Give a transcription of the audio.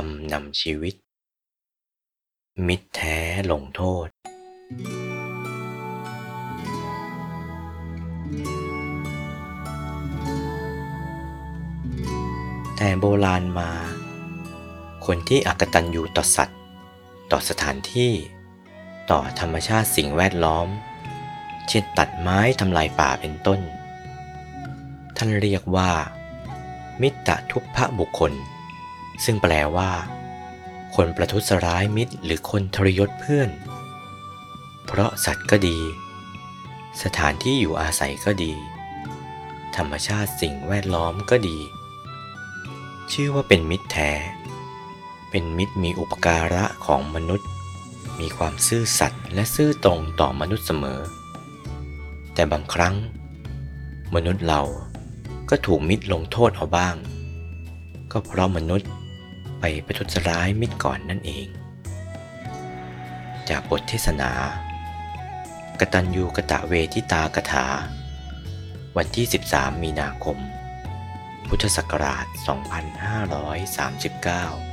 รมนำชีวิต มิตรแท้ลงโทษ แต่โบราณมา คนที่อักตันอยู่ต่อสัตว์ ต่อสถานที่ ต่อธรรมชาติสิ่งแวดล้อม เช่นตัดไม้ทำลายป่าเป็นต้น ท่านเรียกว่า มิตรทุพพะบุคคล ซึ่งแปลว่า คนประทุษร้ายมิตรหรือคนทรยศเพื่อน เพราะสัตว์ก็ดี สถานที่อยู่อาศัยก็ดี ธรรมชาติสิ่งแวดล้อมก็ดี ชื่อว่าเป็นมิตรแท้ เป็นมิตรมีอุปการะของมนุษย์ มีความซื่อสัตย์และซื่อตรงต่อมนุษย์เสมอ แต่บางครั้ง มนุษย์เราก็ถูกมิตรลงโทษเอาบ้าง ก็เพราะมนุษย์ ไปประทุษร้ายมิตรก่อนนั่นเอง จากบทเทศนากตัญญูกะตะเวทิตากถา วันที่ 13 มีนาคม พุทธศักราช 2539